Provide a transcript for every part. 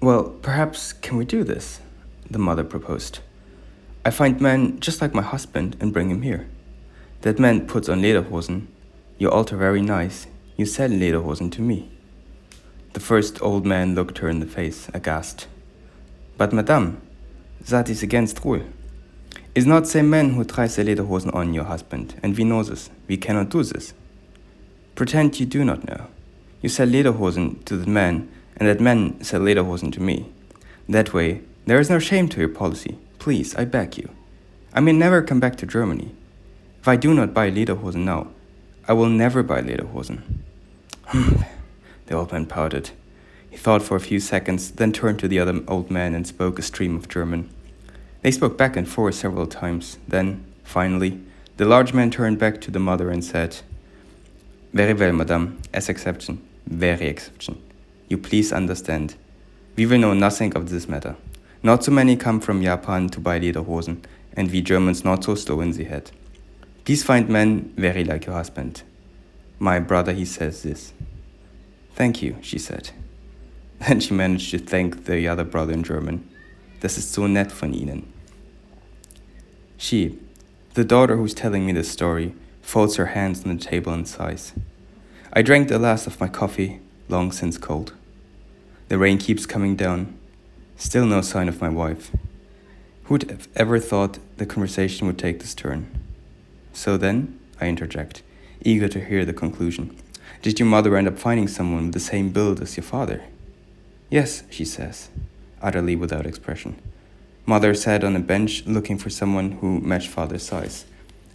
Well, perhaps can we do this? The mother proposed. I find men just like my husband and bring him here. That man puts on lederhosen. You alter very nice. You sell lederhosen to me. The first old man looked her in the face, aghast. But madame, that is against rule. Is not same man who tries the lederhosen on your husband, and we know this. We cannot do this. Pretend you do not know. You sell lederhosen to the man, and that man sell lederhosen to me. That way, there is no shame to your policy. Please, I beg you. I may never come back to Germany. If I do not buy lederhosen now, I will never buy lederhosen. the old man pouted. He thought for a few seconds, then turned to the other old man and spoke a stream of German. They spoke back and forth several times. Then, finally, the large man turned back to the mother and said, Very well, madame, as exception, very exception. You please understand. We will know nothing of this matter. Not so many come from Japan to buy lederhosen, and we Germans not so slow in the head. Please find men very like your husband. My brother, he says this. Thank you, she said. Then she managed to thank the other brother in German. Das ist so nett von Ihnen. She, the daughter who's telling me this story, folds her hands on the table and sighs. I drank the last of my coffee, long since cold. The rain keeps coming down. Still no sign of my wife. Who'd have ever thought the conversation would take this turn? So then, I interject, eager to hear the conclusion. Did your mother end up finding someone with the same build as your father? Yes, she says utterly without expression. Mother sat on a bench looking for someone who matched father's size,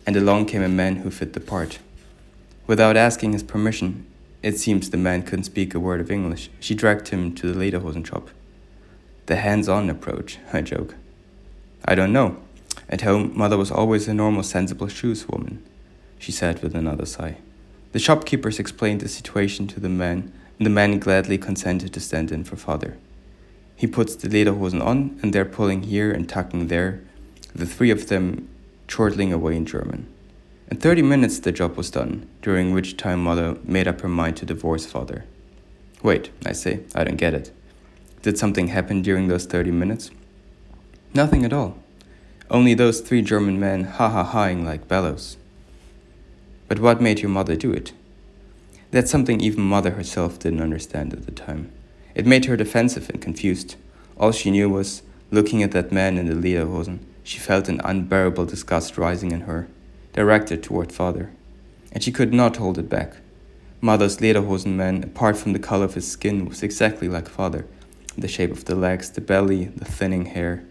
and along came a man who fit the part. Without asking his permission, it seems the man couldn't speak a word of English. She dragged him to the lederhosen shop. The hands on approach, I joke. I don't know. At home, mother was always a normal, sensible shoes woman, she said with another sigh. The shopkeepers explained the situation to the man, and the man gladly consented to stand in for father. He puts the lederhosen on, and they're pulling here and tucking there, the three of them chortling away in German. In 30 minutes, the job was done, during which time mother made up her mind to divorce father. Wait, I say, I don't get it. Did something happen during those 30 minutes? Nothing at all. Only those three German men ha ha haing like bellows. But what made your mother do it? That's something even mother herself didn't understand at the time. It made her defensive and confused. All she knew was, looking at that man in the lederhosen, she felt an unbearable disgust rising in her, directed toward father. And she could not hold it back. Mother's lederhosen man, apart from the color of his skin, was exactly like father. The shape of the legs, the belly, the thinning hair.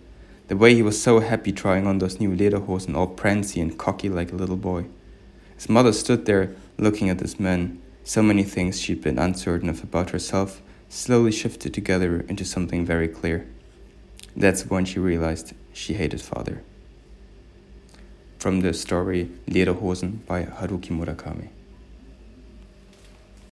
The way he was so happy trying on those new lederhosen, all prancy and cocky like a little boy. His mother stood there, looking at this man. So many things she'd been uncertain of about herself slowly shifted together into something very clear. That's when she realized she hated father. From the story Lederhosen by Haruki Murakami.